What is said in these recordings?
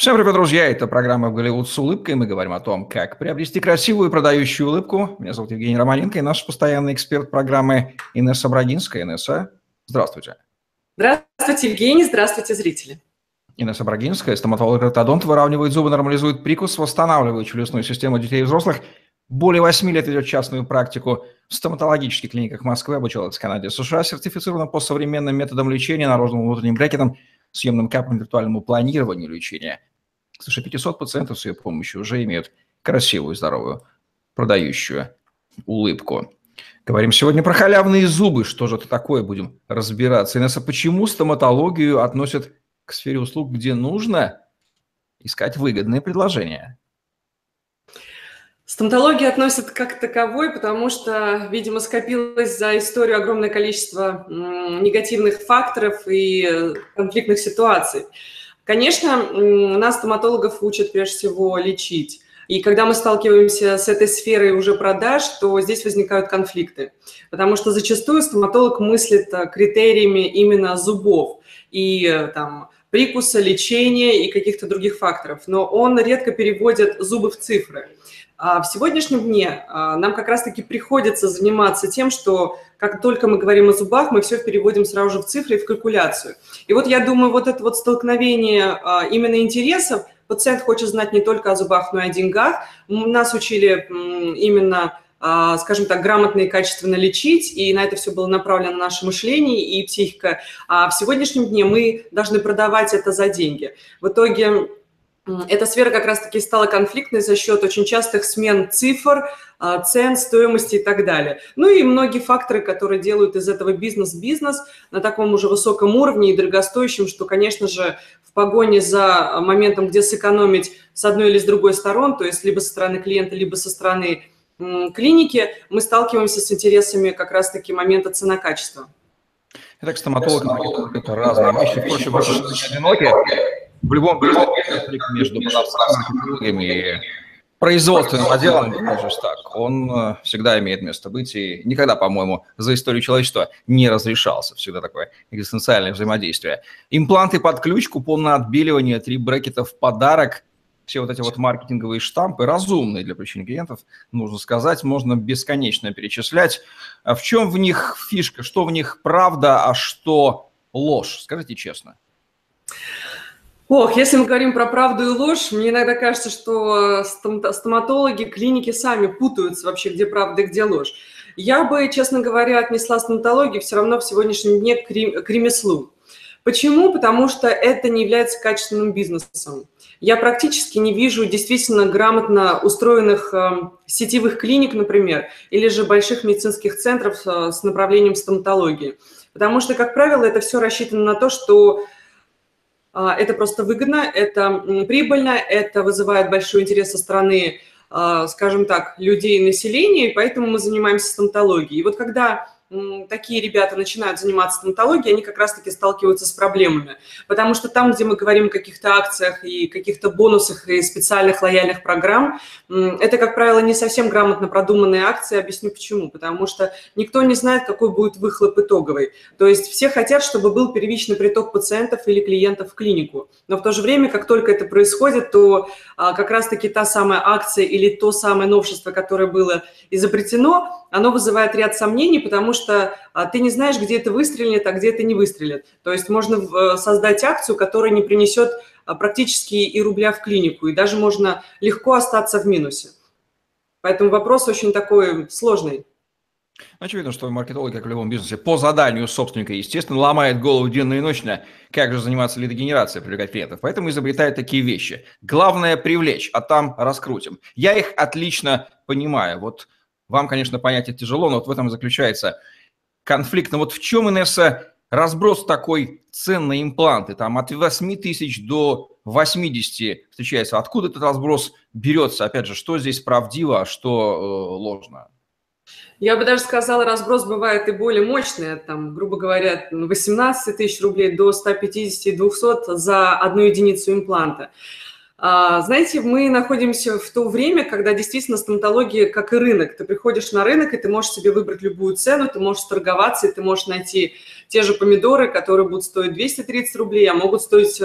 Всем привет, друзья! Это программа «Голливуд с улыбкой». Мы говорим о том, как приобрести красивую продающую улыбку. Меня зовут Евгений Романенко и наш постоянный эксперт программы Инесса Брагинская. Инесса, здравствуйте. Здравствуйте, Евгений. Здравствуйте, зрители. Инесса Брагинская, стоматолог-ортодонт, выравнивает зубы, нормализует прикус, восстанавливает челюстную систему детей и взрослых. Более 8 лет ведет частную практику в стоматологических клиниках Москвы, обучалась в Канаде, США, сертифицирована по современным методам лечения, наружным внутренним брекетом, съемным капом, виртуальному планированию лечения. Слушай, 500 пациентов с ее помощью уже имеют красивую, здоровую, продающую улыбку. Говорим сегодня про халявные зубы. Что же это такое? Будем разбираться. Инесса, почему стоматологию относят к сфере услуг, где нужно искать выгодные предложения? Стоматология относят как таковой, потому что, видимо, скопилось за историю огромное количество негативных факторов и конфликтных ситуаций. Конечно, нас, стоматологов, учат прежде всего лечить. И когда мы сталкиваемся с этой сферой уже продаж, то здесь возникают конфликты. Потому что зачастую стоматолог мыслит э, критериями именно зубов и э, там, прикуса, лечения и каких-то других факторов. Но он редко переводит зубы в цифры. А в сегодняшнем дне а, нам как раз-таки приходится заниматься тем, что как только мы говорим о зубах, мы все переводим сразу же в цифры и в калькуляцию. И вот я думаю, вот это вот столкновение а, именно интересов, пациент хочет знать не только о зубах, но и о деньгах. Нас учили именно скажем так, грамотно и качественно лечить, и на это все было направлено наше мышление и психика. А в сегодняшнем дне мы должны продавать это за деньги. В итоге эта сфера как раз-таки стала конфликтной за счет очень частых смен цифр, а, цен, стоимости и так далее. Ну и многие факторы, которые делают из этого бизнес-бизнес на таком уже высоком уровне и дорогостоящем, что, конечно же, в погоне за моментом, где сэкономить с одной или с другой сторон, то есть либо со стороны клиента, либо со стороны клиники, мы сталкиваемся с интересами как раз-таки момента цена-качество. Итак, стоматолог – это разные вещи. Впрочем, вы одиноки в любом конфликте между продавцами и производственным отделом, скажешь так, он э, всегда имеет место быть и никогда, по-моему, за историю человечества не разрешался. Всегда такое экзистенциальное взаимодействие. Импланты под ключ, купон на отбеливание, три брекета в подарок. Все вот эти вот маркетинговые штампы разумные для причин клиентов, нужно сказать, можно бесконечно перечислять. А в чем в них фишка, что в них правда, а что ложь? Скажите честно. Ох, если мы говорим про правду и ложь, мне иногда кажется, что стоматологи, клиники сами путаются вообще, где правда и где ложь. Я бы, честно говоря, отнесла стоматологию все равно в сегодняшнем дне к ремеслу. Почему? Потому что это не является качественным бизнесом. Я практически не вижу действительно грамотно устроенных э, сетевых клиник, например, или же больших медицинских центров э, с направлением стоматологии. Потому что, как правило, это все рассчитано на то, что это просто выгодно, это прибыльно, это вызывает большой интерес со стороны, а, скажем так, людей населения, и поэтому мы занимаемся стоматологией. И вот когда такие ребята начинают заниматься стоматологией, они как раз-таки сталкиваются с проблемами. Потому что там, где мы говорим о каких-то акциях и каких-то бонусах и специальных лояльных программ, это, как правило, не совсем грамотно продуманные акции. Объясню почему. Потому что никто не знает, какой будет выхлоп итоговый. То есть все хотят, чтобы был первичный приток пациентов или клиентов в клинику. Но в то же время, как только это происходит, то а, как раз-таки та самая акция или то самое новшество, которое было изобретено, оно вызывает ряд сомнений, потому что а, ты не знаешь, где это выстрелит, а где это не выстрелит. То есть можно э, создать акцию, которая не принесет а, практически и рубля в клинику, и даже можно легко остаться в минусе. Поэтому вопрос очень такой сложный. Очевидно, что маркетолог, как в любом бизнесе, по заданию собственника, естественно, ломает голову денно и ночно, как же заниматься лидогенерацией, привлекать клиентов. Поэтому изобретает такие вещи. Главное – привлечь, а там раскрутим. Я их отлично понимаю. Вот вам, конечно, понять это тяжело, но вот в этом заключается конфликт. Но вот в чем, Инесса, разброс такой цен на импланты? Там от 8 тысяч до 80 встречается. Откуда этот разброс берется? Опять же, что здесь правдиво, а что э, ложно? Я бы даже сказала, разброс бывает и более мощный, там, грубо говоря, 18 тысяч рублей до 150-200 за одну единицу импланта. А, знаете, мы находимся в то время, когда действительно стоматология как и рынок. Ты приходишь на рынок, и ты можешь себе выбрать любую цену, ты можешь торговаться, и ты можешь найти те же помидоры, которые будут стоить 230 рублей, а могут стоить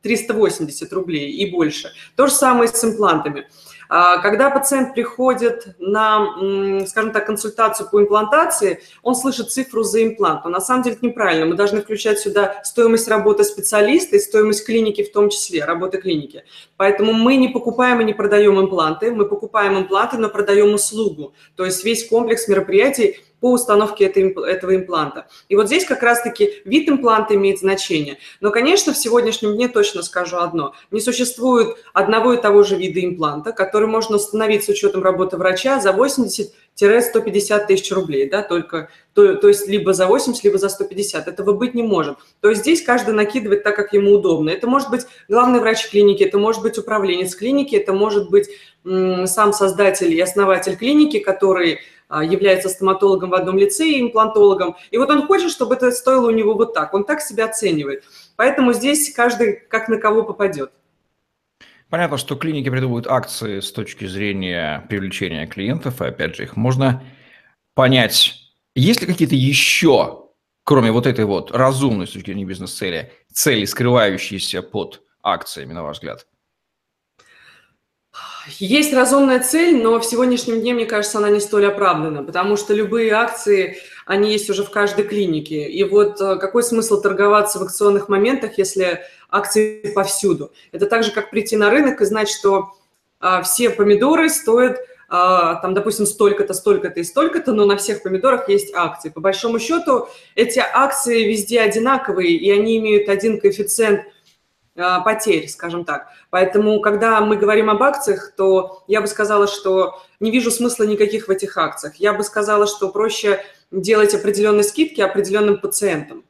380 рублей и больше. То же самое с имплантами. А, когда пациент приходит на, скажем так, консультацию по имплантации, он слышит цифру за имплант. Но на самом деле это неправильно. Мы должны включать сюда стоимость работы специалиста и стоимость клиники в том числе, работы клиники. Поэтому мы не покупаем и не продаем импланты. Мы покупаем импланты, но продаем услугу. То есть весь комплекс мероприятий по установке этого импланта. И вот здесь как раз-таки вид импланта имеет значение. Но, конечно, в сегодняшнем дне точно скажу одно. Не существует одного и того же вида импланта, который можно установить с учетом работы врача за 80 150 тысяч рублей, да, только, то, то есть либо за 80, либо за 150. Этого быть не может. То есть здесь каждый накидывает так, как ему удобно. Это может быть главный врач клиники, это может быть управленец клиники, это может быть сам создатель и основатель клиники, который является стоматологом в одном лице и имплантологом. И вот он хочет, чтобы это стоило у него вот так. Он так себя оценивает. Поэтому здесь каждый как на кого попадет. Понятно, что клиники придумывают акции с точки зрения привлечения клиентов, и опять же их можно понять. Есть ли какие-то еще, кроме вот этой вот разумной с точки зрения бизнес-цели, цели, скрывающиеся под акциями, на ваш взгляд? Есть разумная цель, но в сегодняшнем дне, мне кажется, она не столь оправдана, потому что любые акции, они есть уже в каждой клинике. И вот э, какой смысл торговаться в акционных моментах, если акции повсюду? Это так же, как прийти на рынок и знать, что а, все помидоры стоят а, там, допустим, столько-то, столько-то и столько-то, но на всех помидорах есть акции. По большому счету, эти акции везде одинаковые, и они имеют один коэффициент – потерь, скажем так. Поэтому, когда мы говорим об акциях, то я бы сказала, что не вижу смысла никаких в этих акциях. Я бы сказала, что проще делать определенные скидки определенным пациентам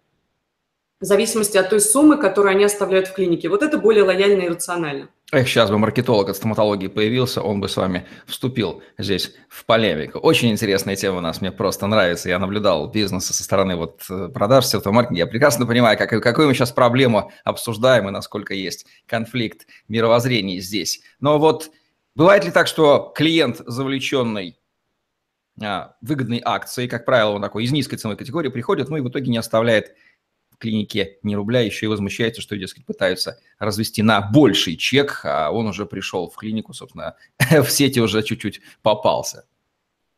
в зависимости от той суммы, которую они оставляют в клинике. Вот это более лояльно и рационально. Эх, сейчас бы маркетолог от стоматологии появился, он бы с вами вступил здесь в полемику. Очень интересная тема у нас, мне просто нравится. Я наблюдал бизнеса со стороны вот э, продаж, сетового маркетинга. Я прекрасно понимаю, как, какую мы сейчас проблему обсуждаем и насколько есть конфликт мировоззрений здесь. Но вот бывает ли так, что клиент, завлеченный а, выгодной акцией, как правило, он такой из низкой ценовой категории приходит, ну и в итоге не оставляет клинике ни рубля, еще и возмущается, что, дескать, пытаются развести на больший чек, а он уже пришел в клинику, собственно, в сети уже чуть-чуть попался.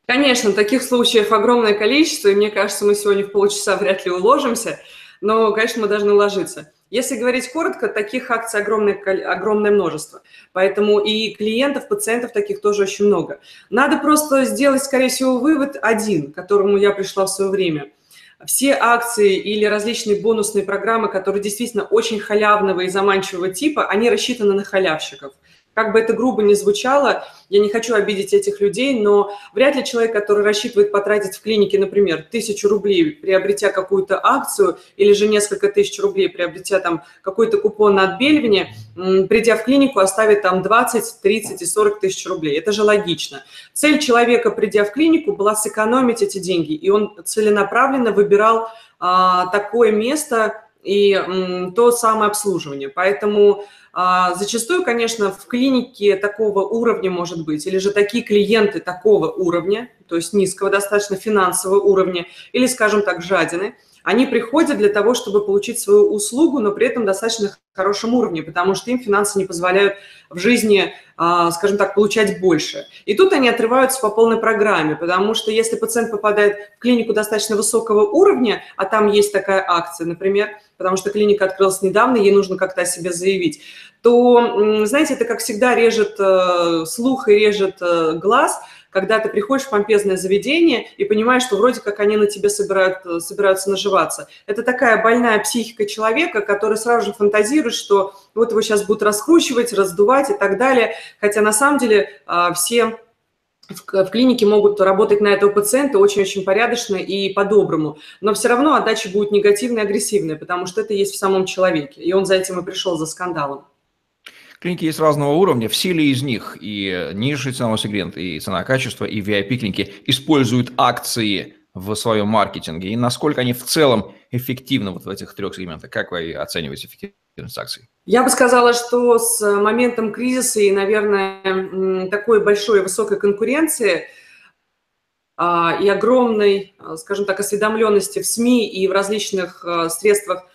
Конечно, таких случаев огромное количество, и мне кажется, мы сегодня в полчаса вряд ли уложимся, но, конечно, мы должны уложиться. Если говорить коротко, таких акций огромное, огромное множество. Поэтому и клиентов, пациентов таких тоже очень много. Надо просто сделать, скорее всего, вывод один, к которому я пришла в свое время – все акции или различные бонусные программы, которые действительно очень халявного и заманчивого типа, они рассчитаны на халявщиков. Как бы это грубо ни звучало, я не хочу обидеть этих людей, но вряд ли человек, который рассчитывает потратить в клинике, например, тысячу рублей, приобретя какую-то акцию, или же несколько тысяч рублей, приобретя там какой-то купон на отбеливание, придя в клинику, оставит там 20, 30 и 40 тысяч рублей. Это же логично. Цель человека, придя в клинику, была сэкономить эти деньги, и он целенаправленно выбирал а, такое место и то самое обслуживание. Поэтому а, зачастую, конечно, в клинике такого уровня может быть, или же такие клиенты такого уровня, то есть низкого достаточно финансового уровня, или, скажем так, жадины, они приходят для того, чтобы получить свою услугу, но при этом достаточно хорошем уровне, потому что им финансы не позволяют в жизни, а, скажем так, получать больше. И тут они отрываются по полной программе, потому что если пациент попадает в клинику достаточно высокого уровня, а там есть такая акция, например, потому что клиника открылась недавно, ей нужно как-то о себе заявить, то, знаете, это, как всегда, режет э, слух и режет э, глаз, когда ты приходишь в помпезное заведение и понимаешь, что вроде как они на тебе собирают, э, собираются наживаться. Это такая больная психика человека, который сразу же фантазирует, что вот его сейчас будут раскручивать, раздувать и так далее. Хотя на самом деле все в клинике могут работать на этого пациента очень-очень порядочно и по-доброму, но все равно отдача будет негативная, агрессивная, потому что это есть в самом человеке, и он за этим и пришел, за скандалом. Клиники есть разного уровня, в силе из них и низший ценовой сегмент, и цена-качество, и VIP-клиники используют акции в своем маркетинге, и насколько они в целом эффективны вот в этих трех сегментах, как вы оцениваете эффективность акций? Я бы сказала, что с моментом кризиса и, наверное, такой большой и высокой конкуренции а, и огромной, скажем так, осведомленности в СМИ и в различных а, средствах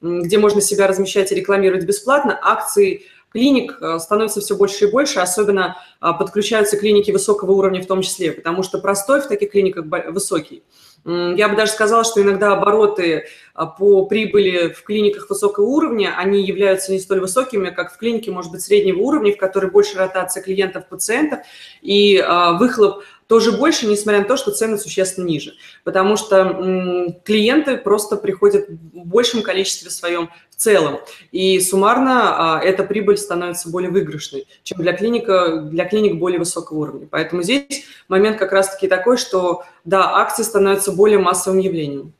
где можно себя размещать и рекламировать бесплатно, акции клиник э, становится все больше и больше, особенно а, подключаются клиники высокого уровня в том числе, потому что простой в таких клиниках высокий. Я бы даже сказала, что иногда обороты а, по прибыли в клиниках высокого уровня, они являются не столь высокими, как в клинике, может быть, среднего уровня, в которой больше ротация клиентов, пациентов, и а, выхлоп тоже больше, несмотря на то, что цены существенно ниже. Потому что клиенты просто приходят в большем количестве своем целом. И суммарно а, эта прибыль становится более выигрышной, чем для, клиника, для клиник более высокого уровня. Поэтому здесь момент как раз-таки такой, что, да, акции становятся более массовым явлением.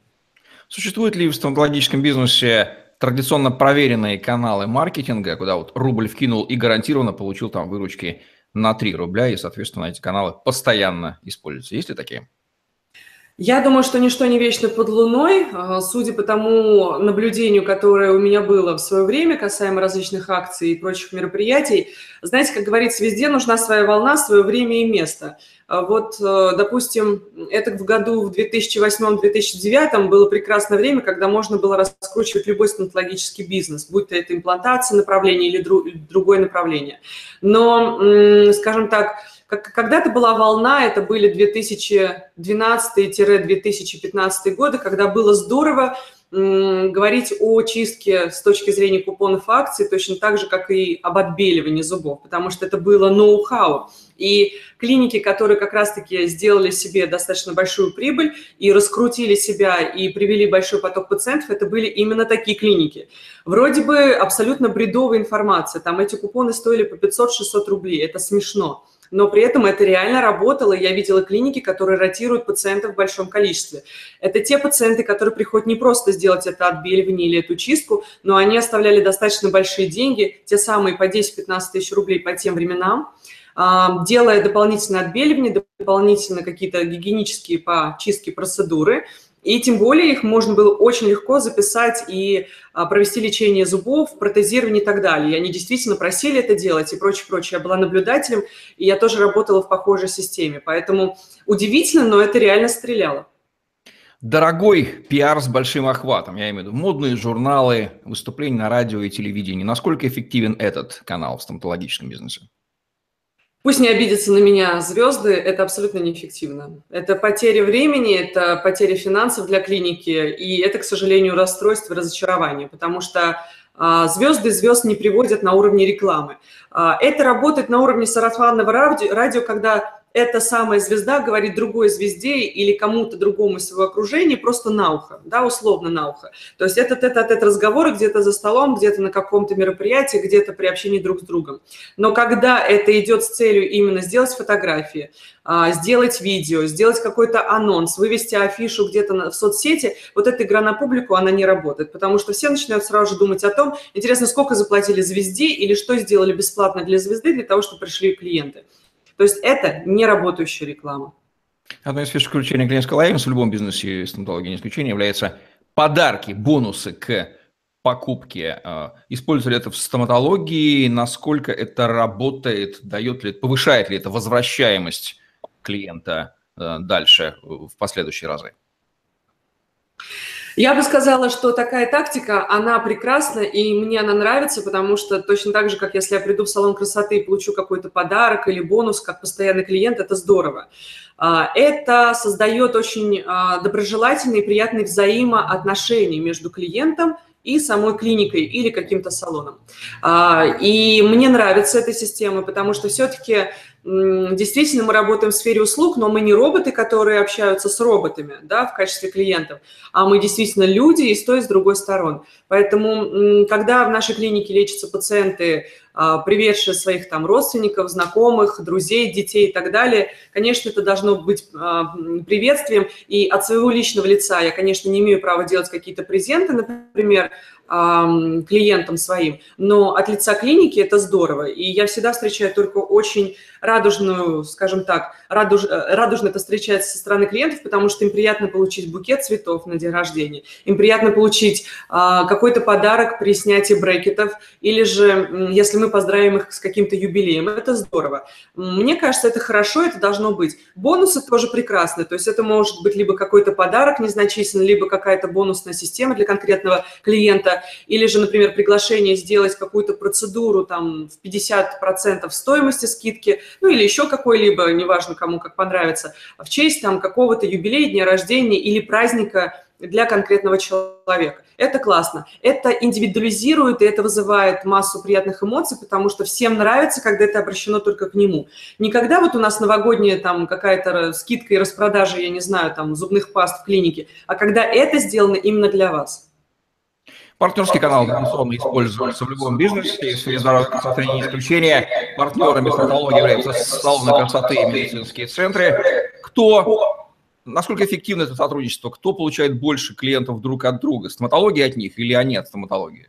Существует ли в стоматологическом бизнесе традиционно проверенные каналы маркетинга, куда вот рубль вкинул и гарантированно получил там выручки – на 3 рубля, и, соответственно, эти каналы постоянно используются. Есть ли такие? Я думаю, что ничто не вечно под луной. А, судя по тому наблюдению, которое у меня было в свое время касаемо различных акций и прочих мероприятий, знаете, как говорится, везде нужна своя волна, свое время и место. А вот, э, допустим, это в году в 2008-2009 было прекрасное время, когда можно было раскручивать любой стоматологический бизнес, будь то это имплантация направление или другое направление. Но, скажем так, когда-то была волна, это были 2012-2015 годы, когда было здорово говорить о чистке с точки зрения купонов акций точно так же, как и об отбеливании зубов, потому что это было ноу-хау. И клиники, которые как раз-таки сделали себе достаточно большую прибыль и раскрутили себя и привели большой поток пациентов, это были именно такие клиники. Вроде бы абсолютно бредовая информация, там эти купоны стоили по 500-600 рублей, это смешно но при этом это реально работало. Я видела клиники, которые ротируют пациентов в большом количестве. Это те пациенты, которые приходят не просто сделать это отбеливание или эту чистку, но они оставляли достаточно большие деньги, те самые по 10-15 тысяч рублей по тем временам, а, делая дополнительное отбеливание, дополнительно какие-то гигиенические по чистке процедуры – и тем более их можно было очень легко записать и а, провести лечение зубов, протезирование и так далее. И они действительно просили это делать и прочее, прочее. Я была наблюдателем, и я тоже работала в похожей системе. Поэтому удивительно, но это реально стреляло. Дорогой пиар с большим охватом, я имею в виду модные журналы, выступления на радио и телевидении. Насколько эффективен этот канал в стоматологическом бизнесе? Пусть не обидятся на меня звезды, это абсолютно неэффективно. Это потеря времени, это потеря финансов для клиники, и это, к сожалению, расстройство разочарование, потому что а, звезды звезд не приводят на уровне рекламы. А, это работает на уровне сарафанного радио когда эта самая звезда говорит другой звезде или кому-то другому из своего окружения просто на ухо, да, условно на ухо. То есть это этот этот разговоры где-то за столом, где-то на каком-то мероприятии, где-то при общении друг с другом. Но когда это идет с целью именно сделать фотографии, а, сделать видео, сделать какой-то анонс, вывести афишу где-то в соцсети, вот эта игра на публику, она не работает, потому что все начинают сразу же думать о том, интересно, сколько заплатили звезде или что сделали бесплатно для звезды для того, чтобы пришли клиенты. То есть это не работающая реклама. Одной из фишек включения клиентской лояльности в любом бизнесе, стоматология не исключение, является подарки, бонусы к покупке. А, используют ли это в стоматологии? Насколько это работает? Дает ли, повышает ли это возвращаемость клиента а, дальше в последующие разы? Я бы сказала, что такая тактика, она прекрасна, и мне она нравится, потому что точно так же, как если я приду в салон красоты и получу какой-то подарок или бонус как постоянный клиент, это здорово. А, это создает очень а, доброжелательные и приятные взаимоотношения между клиентом и самой клиникой или каким-то салоном. А, и мне нравится эта система, потому что все-таки действительно мы работаем в сфере услуг, но мы не роботы, которые общаются с роботами да, в качестве клиентов, а мы действительно люди и с той, и с другой стороны. Поэтому, когда в нашей клинике лечатся пациенты, а, приведшие своих там родственников, знакомых, друзей, детей и так далее, конечно, это должно быть а, приветствием. И от своего личного лица я, конечно, не имею права делать какие-то презенты, например, клиентам своим, но от лица клиники это здорово. И я всегда встречаю только очень радужную, скажем так, радуж, э, радужно это встречается со стороны клиентов, потому что им приятно получить букет цветов на день рождения, им приятно получить а, какой-то подарок при снятии брекетов, или же, если мы поздравим их с каким-то юбилеем, это здорово. Мне кажется, это хорошо, это должно быть. Бонусы тоже прекрасны, то есть это может быть либо какой-то подарок незначительный, либо какая-то бонусная система для конкретного клиента, или же, например, приглашение сделать какую-то процедуру там в 50% стоимости скидки, ну или еще какой-либо, неважно кому как понравится, в честь там какого-то юбилея, дня рождения или праздника для конкретного человека. Это классно. Это индивидуализирует, и это вызывает массу приятных эмоций, потому что всем нравится, когда это обращено только к нему. Никогда вот у нас новогодняя там какая-то скидка и распродажа, я не знаю, там зубных паст в клинике, а когда это сделано именно для вас. Партнерский канал традиционно используется в любом бизнесе, и в сфере здоровья красоты не исключение. Партнерами стоматологии являются салоны красоты и медицинские центры. Кто Насколько эффективно это сотрудничество? Кто получает больше клиентов друг от друга? Стоматология от них или они от стоматологии?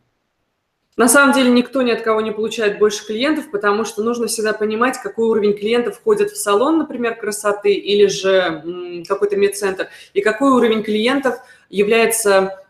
На самом деле никто ни от кого не получает больше клиентов, потому что нужно всегда понимать, какой уровень клиентов входит в салон, например, красоты или же какой-то медцентр, и какой уровень клиентов является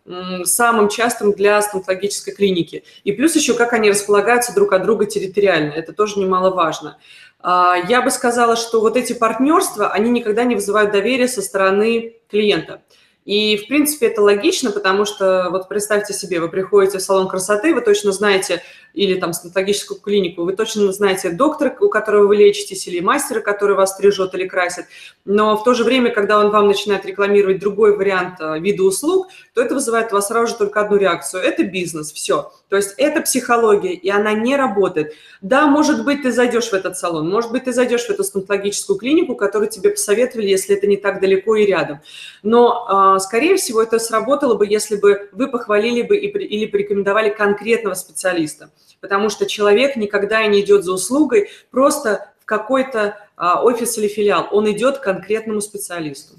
самым частым для стоматологической клиники. И плюс еще, как они располагаются друг от друга территориально. Это тоже немаловажно. А, я бы сказала, что вот эти партнерства, они никогда не вызывают доверия со стороны клиента. И, в принципе, это логично, потому что, вот представьте себе, вы приходите в салон красоты, вы точно знаете, или там стоматологическую клинику, вы точно знаете доктора, у которого вы лечитесь, или мастера, который вас стрижет или красит, но в то же время, когда он вам начинает рекламировать другой вариант а, вида услуг, то это вызывает у вас сразу же только одну реакцию – это бизнес, все. То есть это психология, и она не работает. Да, может быть, ты зайдешь в этот салон, может быть, ты зайдешь в эту стоматологическую клинику, которую тебе посоветовали, если это не так далеко и рядом. Но, а, скорее всего, это сработало бы, если бы вы похвалили бы или порекомендовали конкретного специалиста потому что человек никогда не идет за услугой просто в какой-то а, офис или филиал, он идет к конкретному специалисту.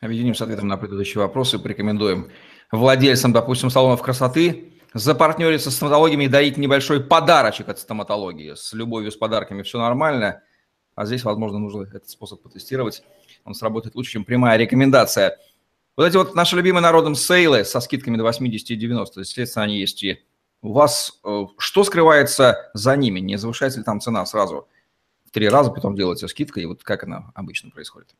Объединим с ответом на предыдущие вопросы, порекомендуем владельцам, допустим, салонов красоты запартнериться с стоматологами и дарить небольшой подарочек от стоматологии. С любовью, с подарками все нормально, а здесь, возможно, нужно этот способ потестировать. Он сработает лучше, чем прямая рекомендация. Вот эти вот наши любимые народом сейлы со скидками до 80 и 90, естественно, они есть и у вас э, что скрывается за ними? Не завышается ли там цена сразу в три раза, потом делается скидка, и вот как она обычно происходит?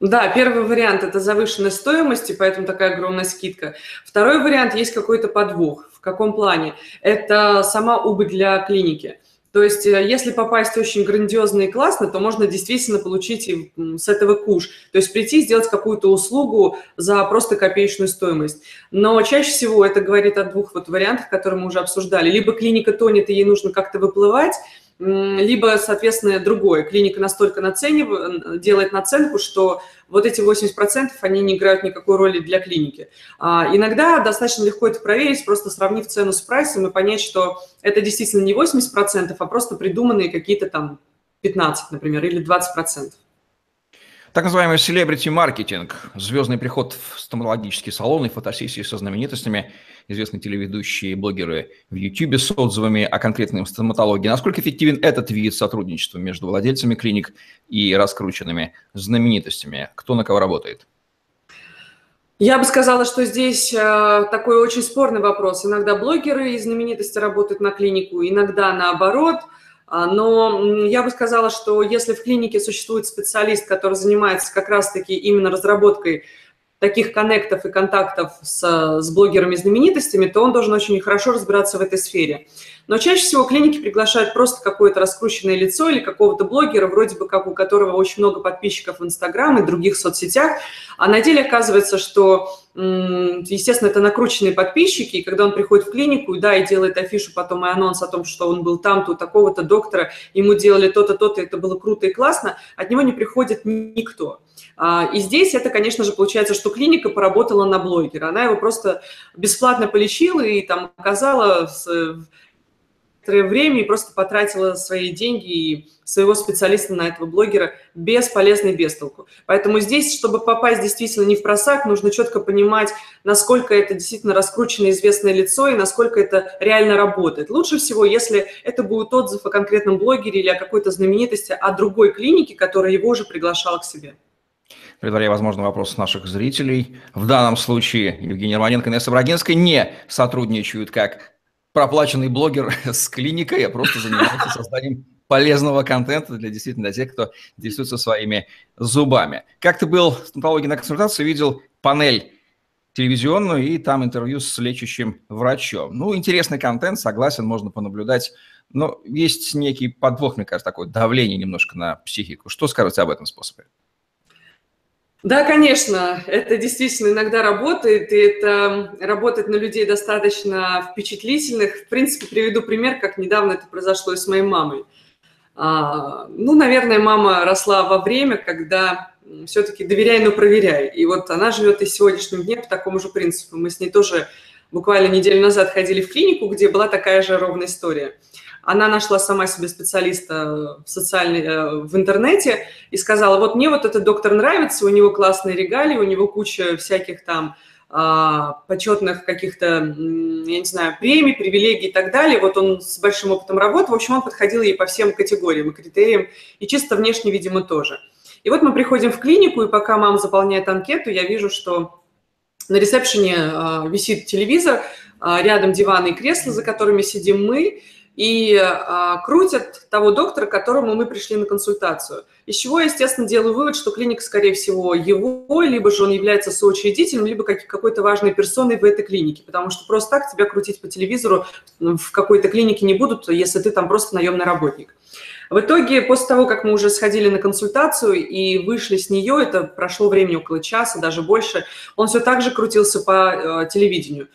Да, первый вариант – это завышенная стоимость, и поэтому такая огромная скидка. Второй вариант – есть какой-то подвох. В каком плане? Это сама убыль для клиники. То есть, э, если попасть очень грандиозно и классно, то можно действительно получить и с этого куш. То есть прийти сделать какую-то услугу за просто копеечную стоимость. Но чаще всего это говорит о двух вот вариантах, которые мы уже обсуждали. Либо клиника тонет, и ей нужно как-то выплывать, либо, соответственно, другое. Клиника настолько наценив... делает наценку, что вот эти 80% они не играют никакой роли для клиники. А, иногда достаточно легко это проверить, просто сравнив цену с прайсом и понять, что это действительно не 80%, а просто придуманные какие-то там 15, например, или 20%. Так называемый celebrity маркетинг, звездный приход в стоматологические салоны, фотосессии со знаменитостями, известные телеведущие, блогеры в YouTube с отзывами о конкретной стоматологии. Насколько эффективен этот вид сотрудничества между владельцами клиник и раскрученными знаменитостями? Кто на кого работает? Я бы сказала, что здесь э, такой очень спорный вопрос. Иногда блогеры и знаменитости работают на клинику, иногда наоборот – но я бы сказала, что если в клинике существует специалист, который занимается как раз-таки именно разработкой таких коннектов и контактов с, с блогерами-знаменитостями, то он должен очень хорошо разбираться в этой сфере. Но чаще всего клиники приглашают просто какое-то раскрученное лицо или какого-то блогера, вроде бы как у которого очень много подписчиков в Инстаграм и других соцсетях, а на деле оказывается, что, естественно, это накрученные подписчики, и когда он приходит в клинику, да, и делает афишу, потом и анонс о том, что он был там-то у такого-то доктора, ему делали то-то, то-то, это было круто и классно, от него не приходит никто. А, и здесь это, конечно же, получается, что клиника поработала на блогера. Она его просто бесплатно полечила и там оказала время и просто потратила свои деньги и своего специалиста на этого блогера без толку. Поэтому здесь, чтобы попасть действительно не в просак, нужно четко понимать, насколько это действительно раскрученное известное лицо и насколько это реально работает. Лучше всего, если это будет отзыв о конкретном блогере или о какой-то знаменитости, о другой клинике, которая его уже приглашала к себе. Предваряя возможный вопрос наших зрителей, в данном случае Евгений Романенко и Несса Брагинская не сотрудничают как проплаченный блогер с клиникой, а просто занимается созданием полезного контента для действительно для тех, кто интересуется своими зубами. Как ты был в стоматологии на консультации, видел панель телевизионную, и там интервью с лечащим врачом. Ну, интересный контент, согласен, можно понаблюдать. Но есть некий подвох, мне кажется, такое давление немножко на психику. Что скажете об этом способе? Да, конечно, это действительно иногда работает, и это работает на людей достаточно впечатлительных. В принципе, приведу пример, как недавно это произошло с моей мамой. А, ну, наверное, мама росла во время, когда все-таки доверяй, но проверяй. И вот она живет и сегодняшним днем по такому же принципу. Мы с ней тоже буквально неделю назад ходили в клинику, где была такая же ровная история – она нашла сама себе специалиста в, социальной, э, в интернете и сказала, вот мне вот этот доктор нравится, у него классные регалии, у него куча всяких там а, почетных каких-то, я не знаю, премий, привилегий и так далее. Вот он с большим опытом работы. В общем, он подходил ей по всем категориям и критериям, и чисто внешне, видимо, тоже. И вот мы приходим в клинику, и пока мама заполняет анкету, я вижу, что на ресепшене а, висит телевизор, а, рядом диваны и кресла, за которыми сидим мы, и а, крутят того доктора, к которому мы пришли на консультацию. Из чего я, естественно, делаю вывод, что клиника, скорее всего, его, либо же он является соучредителем, либо как, какой-то важной персоной в этой клинике, потому что просто так тебя крутить по телевизору в какой-то клинике не будут, если ты там просто наемный работник. В итоге, после того, как мы уже сходили на консультацию и вышли с нее, это прошло времени около часа, даже больше, он все так же крутился по э, телевидению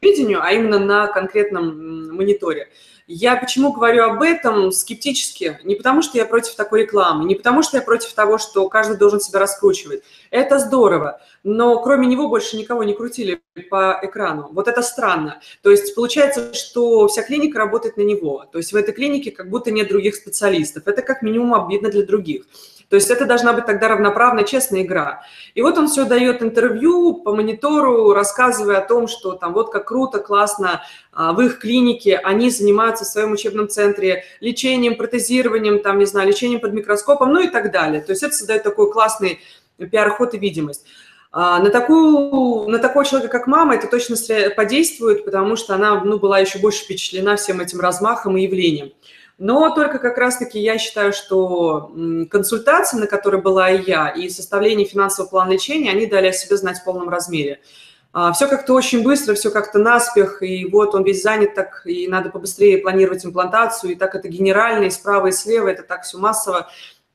видению, а именно на конкретном мониторе. Я почему говорю об этом скептически? Не потому, что я против такой рекламы, не потому, что я против того, что каждый должен себя раскручивать. Это здорово, но кроме него больше никого не крутили по экрану. Вот это странно. То есть получается, что вся клиника работает на него. То есть в этой клинике как будто нет других специалистов. Это как минимум обидно для других. То есть это должна быть тогда равноправная, честная игра. И вот он все дает интервью по монитору, рассказывая о том, что там вот как круто, классно а, в их клинике, они занимаются в своем учебном центре лечением, протезированием, там, не знаю, лечением под микроскопом, ну и так далее. То есть это создает такой классный пиар-ход и видимость. А, на, такую, на такого человека, как мама, это точно подействует, потому что она ну, была еще больше впечатлена всем этим размахом и явлением. Но только как раз-таки я считаю, что консультации, на которой была и я, и составление финансового плана лечения, они дали о себе знать в полном размере. А, все как-то очень быстро, все как-то наспех, и вот он весь занят так, и надо побыстрее планировать имплантацию, и так это генерально, и справа, и слева, это так все массово.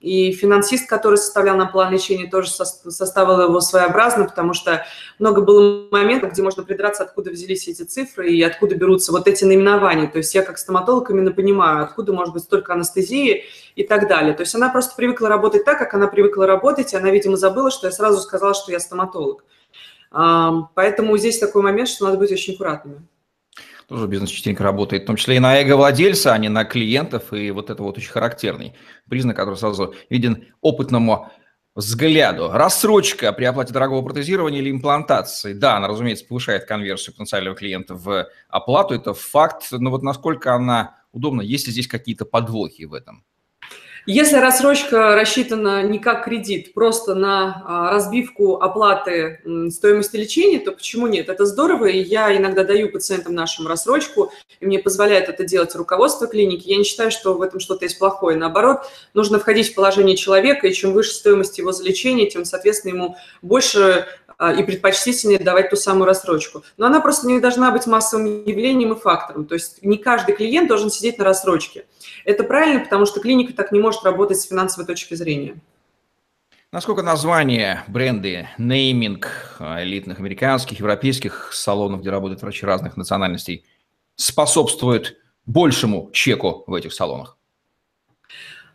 И финансист, который составлял нам план лечения, тоже составил его своеобразно, потому что много было моментов, где можно придраться, откуда взялись эти цифры и откуда берутся вот эти наименования. То есть я как стоматолог именно понимаю, откуда может быть столько анестезии и так далее. То есть она просто привыкла работать так, как она привыкла работать, и она, видимо, забыла, что я сразу сказала, что я стоматолог. Поэтому здесь такой момент, что надо быть очень аккуратными тоже бизнес частенько работает, в том числе и на эго-владельца, а не на клиентов, и вот это вот очень характерный признак, который сразу виден опытному взгляду. Рассрочка при оплате дорогого протезирования или имплантации. Да, она, разумеется, повышает конверсию потенциального клиента в оплату, это факт, но вот насколько она удобна, есть ли здесь какие-то подвохи в этом? Если рассрочка рассчитана не как кредит, просто на а, разбивку оплаты стоимости лечения, то почему нет? Это здорово, и я иногда даю пациентам нашим рассрочку, и мне позволяет это делать руководство клиники. Я не считаю, что в этом что-то есть плохое. Наоборот, нужно входить в положение человека, и чем выше стоимость его за лечение, тем, соответственно, ему больше и предпочтительнее давать ту самую рассрочку. Но она просто не должна быть массовым явлением и фактором. То есть не каждый клиент должен сидеть на рассрочке. Это правильно, потому что клиника так не может работать с финансовой точки зрения. Насколько название, бренды, нейминг а, элитных американских, европейских салонов, где работают врачи разных национальностей, способствует большему чеку в этих салонах?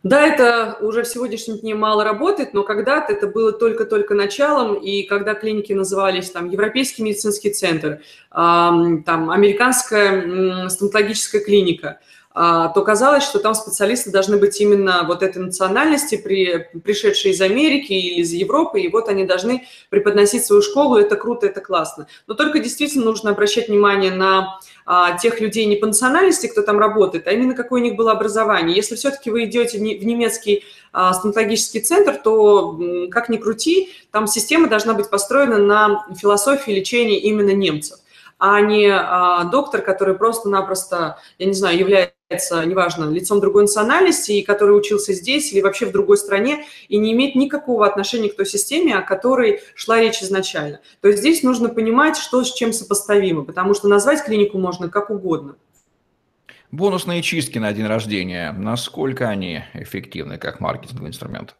Да, это уже в сегодняшнем дне мало работает, но когда-то это было только-только началом, и когда клиники назывались там Европейский медицинский центр, там Американская стоматологическая клиника – то казалось, что там специалисты должны быть именно вот этой национальности, при, пришедшие из Америки или из Европы, и вот они должны преподносить свою школу, это круто, это классно. Но только действительно нужно обращать внимание на а, тех людей не по национальности, кто там работает, а именно какое у них было образование. Если все-таки вы идете в немецкий а, стоматологический центр, то, как ни крути, там система должна быть построена на философии лечения именно немцев. А не а, доктор, который просто-напросто, я не знаю, является, неважно, лицом другой национальности, и который учился здесь или вообще в другой стране, и не имеет никакого отношения к той системе, о которой шла речь изначально. То есть здесь нужно понимать, что с чем сопоставимо, потому что назвать клинику можно как угодно. Бонусные чистки на день рождения, насколько они эффективны как маркетинговый инструмент?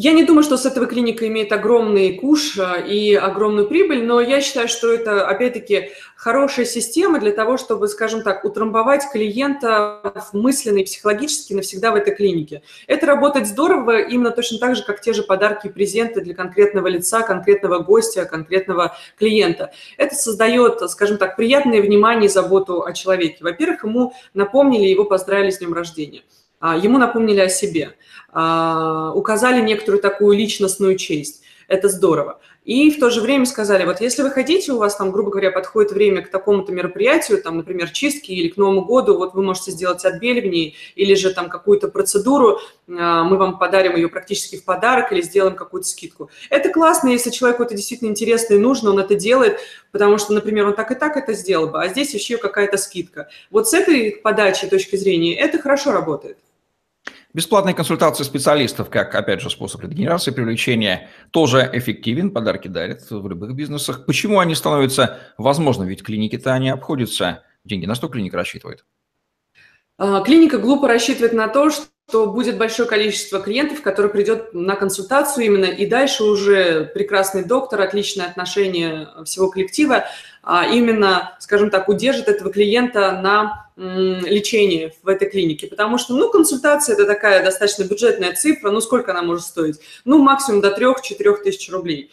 Я не думаю, что с этого клиника имеет огромный куш э, и огромную прибыль, но я считаю, что это, опять-таки, хорошая система для того, чтобы, скажем так, утрамбовать клиента мысленно и психологически навсегда в этой клинике. Это работает здорово именно точно так же, как те же подарки и презенты для конкретного лица, конкретного гостя, конкретного клиента. Это создает, скажем так, приятное внимание и заботу о человеке. Во-первых, ему напомнили, его поздравили с днем рождения. А, ему напомнили о себе, а, указали некоторую такую личностную честь. Это здорово. И в то же время сказали, вот если вы хотите, у вас там, грубо говоря, подходит время к такому-то мероприятию, там, например, чистки или к Новому году, вот вы можете сделать отбеливание или же там какую-то процедуру, а, мы вам подарим ее практически в подарок или сделаем какую-то скидку. Это классно, если человеку это действительно интересно и нужно, он это делает, потому что, например, он так и так это сделал бы, а здесь еще какая-то скидка. Вот с этой подачи точки зрения это хорошо работает. Бесплатные консультации специалистов, как, опять же, способ регенерации, привлечения, тоже эффективен, подарки дарят в любых бизнесах. Почему они становятся возможными? Ведь клиники-то они обходятся. Деньги на что клиника рассчитывает? А, клиника глупо рассчитывает на то, что будет большое количество клиентов, которые придет на консультацию именно, и дальше уже прекрасный доктор, отличное отношение всего коллектива, а именно, скажем так, удержит этого клиента на лечение в этой клинике, потому что, ну, консультация – это такая достаточно бюджетная цифра, ну, сколько она может стоить? Ну, максимум до 3-4 тысяч рублей.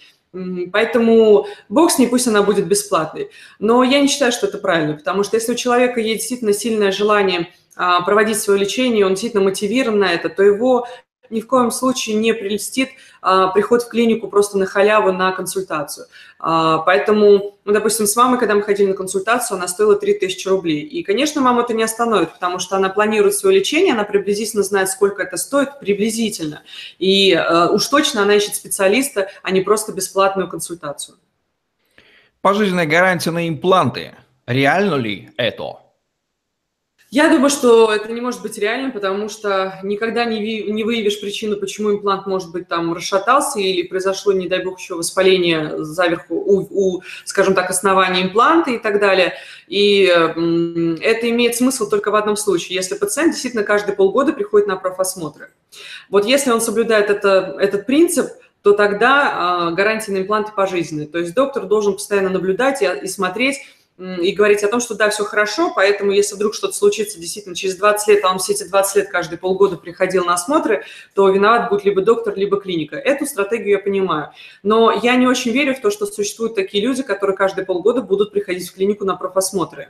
Поэтому бог с ней, пусть она будет бесплатной. Но я не считаю, что это правильно, потому что если у человека есть действительно сильное желание а, проводить свое лечение, он действительно мотивирован на это, то его ни в коем случае не прелестит а, приход в клинику просто на халяву на консультацию. А, поэтому, ну, допустим, с мамой, когда мы ходили на консультацию, она стоила 3000 рублей. И, конечно, маму это не остановит, потому что она планирует свое лечение, она приблизительно знает, сколько это стоит, приблизительно. И а, уж точно она ищет специалиста, а не просто бесплатную консультацию. Пожизненная гарантия на импланты. Реально ли это? Я думаю, что это не может быть реальным, потому что никогда не, не выявишь причину, почему имплант, может быть, там расшатался или произошло, не дай бог, еще воспаление заверху у, у скажем так, основания импланта и так далее. И это имеет смысл только в одном случае, если пациент действительно каждые полгода приходит на профосмотры. Вот если он соблюдает это, этот принцип, то тогда э, гарантия на импланты пожизненные. То есть доктор должен постоянно наблюдать и, и смотреть, и говорить о том, что да, все хорошо, поэтому если вдруг что-то случится действительно через 20 лет, а он все эти 20 лет каждые полгода приходил на осмотры, то виноват будет либо доктор, либо клиника. Эту стратегию я понимаю. Но я не очень верю в то, что существуют такие люди, которые каждые полгода будут приходить в клинику на профосмотры.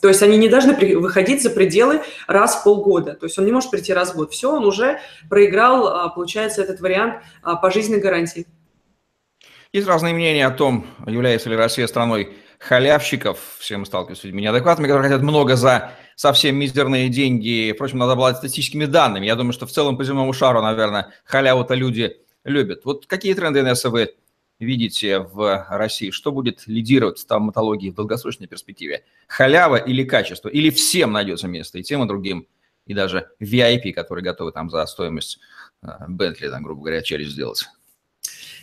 То есть они не должны выходить за пределы раз в полгода. То есть он не может прийти раз в год. Все, он уже проиграл, а, получается, этот вариант а, пожизненной гарантии. Есть разные мнения о том, является ли Россия страной халявщиков, все мы сталкиваемся с людьми неадекватными, которые хотят много за совсем мизерные деньги. Впрочем, надо обладать статистическими данными. Я думаю, что в целом по земному шару, наверное, халяву-то люди любят. Вот какие тренды НСА вы видите в России? Что будет лидировать в стоматологии в долгосрочной перспективе? Халява или качество? Или всем найдется место и тем, и другим? И даже VIP, которые готовы там за стоимость Бентли, там, грубо говоря, через сделать.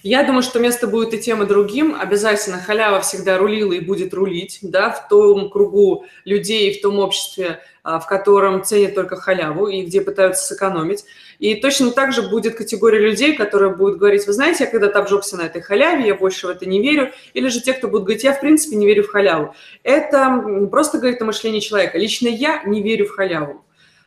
Я думаю, что место будет и тем, и другим. Обязательно халява всегда рулила и будет рулить, да, в том кругу людей, в том обществе, а, в котором ценят только халяву и где пытаются сэкономить. И точно так же будет категория людей, которые будут говорить, вы знаете, я когда-то обжегся на этой халяве, я больше в это не верю. Или же те, кто будут говорить, я в принципе не верю в халяву. Это просто говорит о мышлении человека. Лично я не верю в халяву.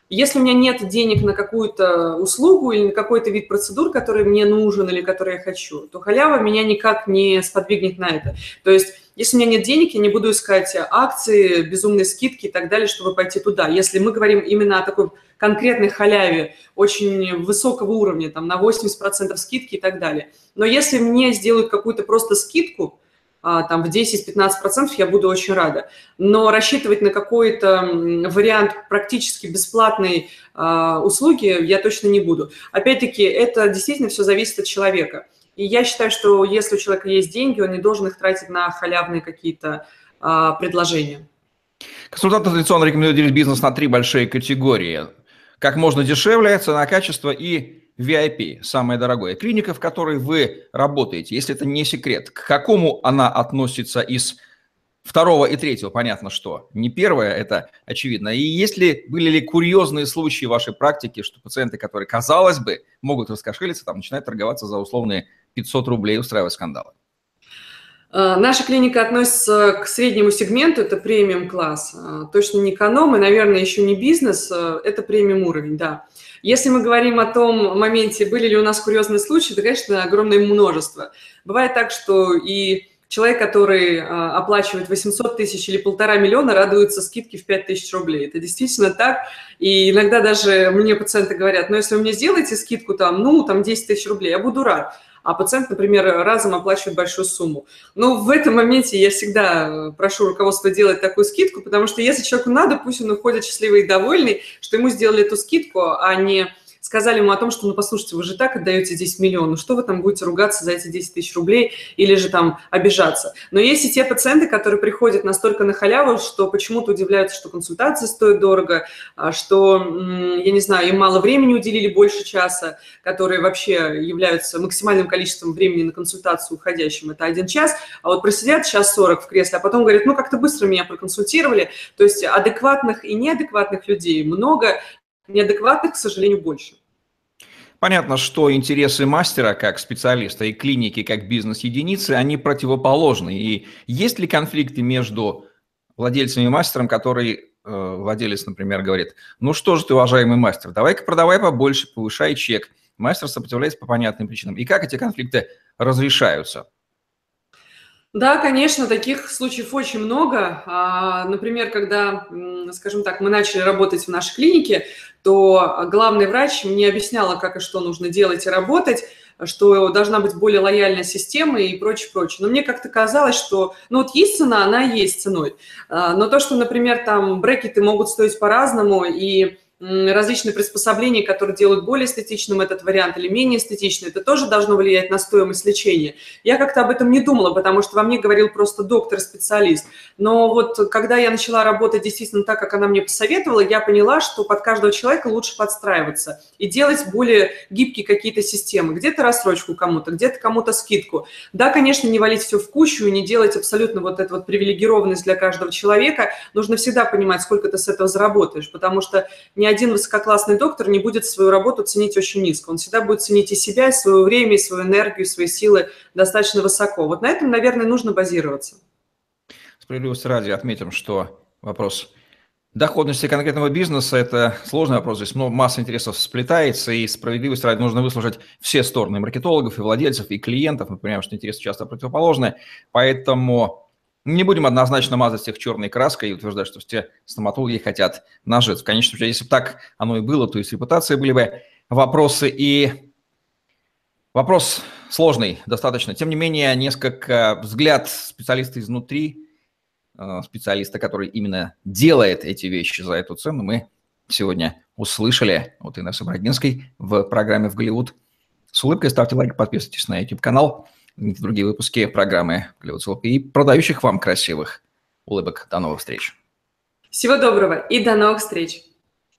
Если у меня нет денег на какую-то услугу или на какой-то вид процедур, который мне нужен или который я хочу, то халява меня никак не сподвигнет на это. То есть если у меня нет денег, я не буду искать акции, безумные скидки и так далее, чтобы пойти туда. Если мы говорим именно о такой конкретной халяве, очень высокого уровня, там на 80% скидки и так далее. Но если мне сделают какую-то просто скидку, там в 10-15% я буду очень рада. Но рассчитывать на какой-то вариант практически бесплатной а, услуги я точно не буду. Опять-таки, это действительно все зависит от человека. И я считаю, что если у человека есть деньги, он не должен их тратить на халявные какие-то а, предложения. Консультанты традиционно рекомендуют делить бизнес на три большие категории. Как можно дешевле, цена, качество и VIP, самое дорогое. Клиника, в которой вы работаете, если это не секрет, к какому она относится из второго и третьего, понятно что. Не первое, это очевидно. И если были ли курьезные случаи в вашей практике, что пациенты, которые, казалось бы, могут раскошелиться, там начинают торговаться за условные 500 рублей и устраивать скандалы? Э, наша клиника относится к среднему сегменту, это премиум класс. Э, точно не эконом и, наверное, еще не бизнес, э, это премиум уровень, да. Если мы говорим о том моменте, были ли у нас курьезные случаи, то, конечно, огромное множество. Бывает так, что и человек, который оплачивает 800 тысяч или полтора миллиона, радуется скидке в 5 тысяч рублей. Это действительно так. И иногда даже мне пациенты говорят, ну, если вы мне сделаете скидку там, ну, там 10 тысяч рублей, я буду рад а пациент, например, разом оплачивает большую сумму. Но в этом моменте я всегда э, прошу руководство делать такую скидку, потому что если человеку надо, пусть он уходит счастливый и довольный, что ему сделали эту скидку, а не сказали ему о том, что, ну, послушайте, вы же так отдаете здесь миллион, ну, что вы там будете ругаться за эти 10 тысяч рублей или же там обижаться. Но есть и те пациенты, которые приходят настолько на халяву, что почему-то удивляются, что консультации стоят дорого, а, что, я не знаю, им мало времени уделили, больше часа, которые вообще являются максимальным количеством времени на консультацию уходящим, это один час, а вот просидят час 40 в кресле, а потом говорят, ну, как-то быстро меня проконсультировали, то есть адекватных и неадекватных людей много, неадекватных, к сожалению, больше. Понятно, что интересы мастера как специалиста и клиники как бизнес-единицы, они противоположны. И есть ли конфликты между владельцем и мастером, который э, владелец, например, говорит, ну что же ты, уважаемый мастер, давай-ка продавай побольше, повышай чек. Мастер сопротивляется по понятным причинам. И как эти конфликты разрешаются? Да, конечно, таких случаев очень много. А, например, когда, скажем так, мы начали работать в нашей клинике, то главный врач мне объясняла, как и что нужно делать и работать, что должна быть более лояльная система и прочее, прочее. Но мне как-то казалось, что, ну вот есть цена, она есть ценой. А, но то, что, например, там брекеты могут стоить по-разному, и различные приспособления, которые делают более эстетичным этот вариант или менее эстетичный, это тоже должно влиять на стоимость лечения. Я как-то об этом не думала, потому что во мне говорил просто доктор-специалист. Но вот когда я начала работать действительно так, как она мне посоветовала, я поняла, что под каждого человека лучше подстраиваться и делать более гибкие какие-то системы. Где-то рассрочку кому-то, где-то кому-то скидку. Да, конечно, не валить все в кучу и не делать абсолютно вот эту вот привилегированность для каждого человека. Нужно всегда понимать, сколько ты с этого заработаешь, потому что не один высококлассный доктор не будет свою работу ценить очень низко. Он всегда будет ценить и себя, и свое время, и свою энергию, и свои силы достаточно высоко. Вот на этом, наверное, нужно базироваться. Справедливости ради отметим, что вопрос доходности конкретного бизнеса – это сложный вопрос. Здесь много, масса интересов сплетается, и справедливости ради нужно выслушать все стороны маркетологов, и владельцев, и клиентов. Мы понимаем, что интересы часто противоположны, поэтому не будем однозначно мазать всех черной краской и утверждать, что все стоматологи хотят нажиться. Счете, если бы так оно и было, то и с репутацией были бы вопросы. И вопрос сложный достаточно. Тем не менее, несколько взгляд специалиста изнутри, э, специалиста, который именно делает эти вещи за эту цену, мы сегодня услышали от Инессы Брагинской в программе «В Голливуд». С улыбкой ставьте лайк, подписывайтесь на YouTube-канал другие выпуски программы Голливуд и продающих вам красивых улыбок. До новых встреч. Всего доброго и до новых встреч.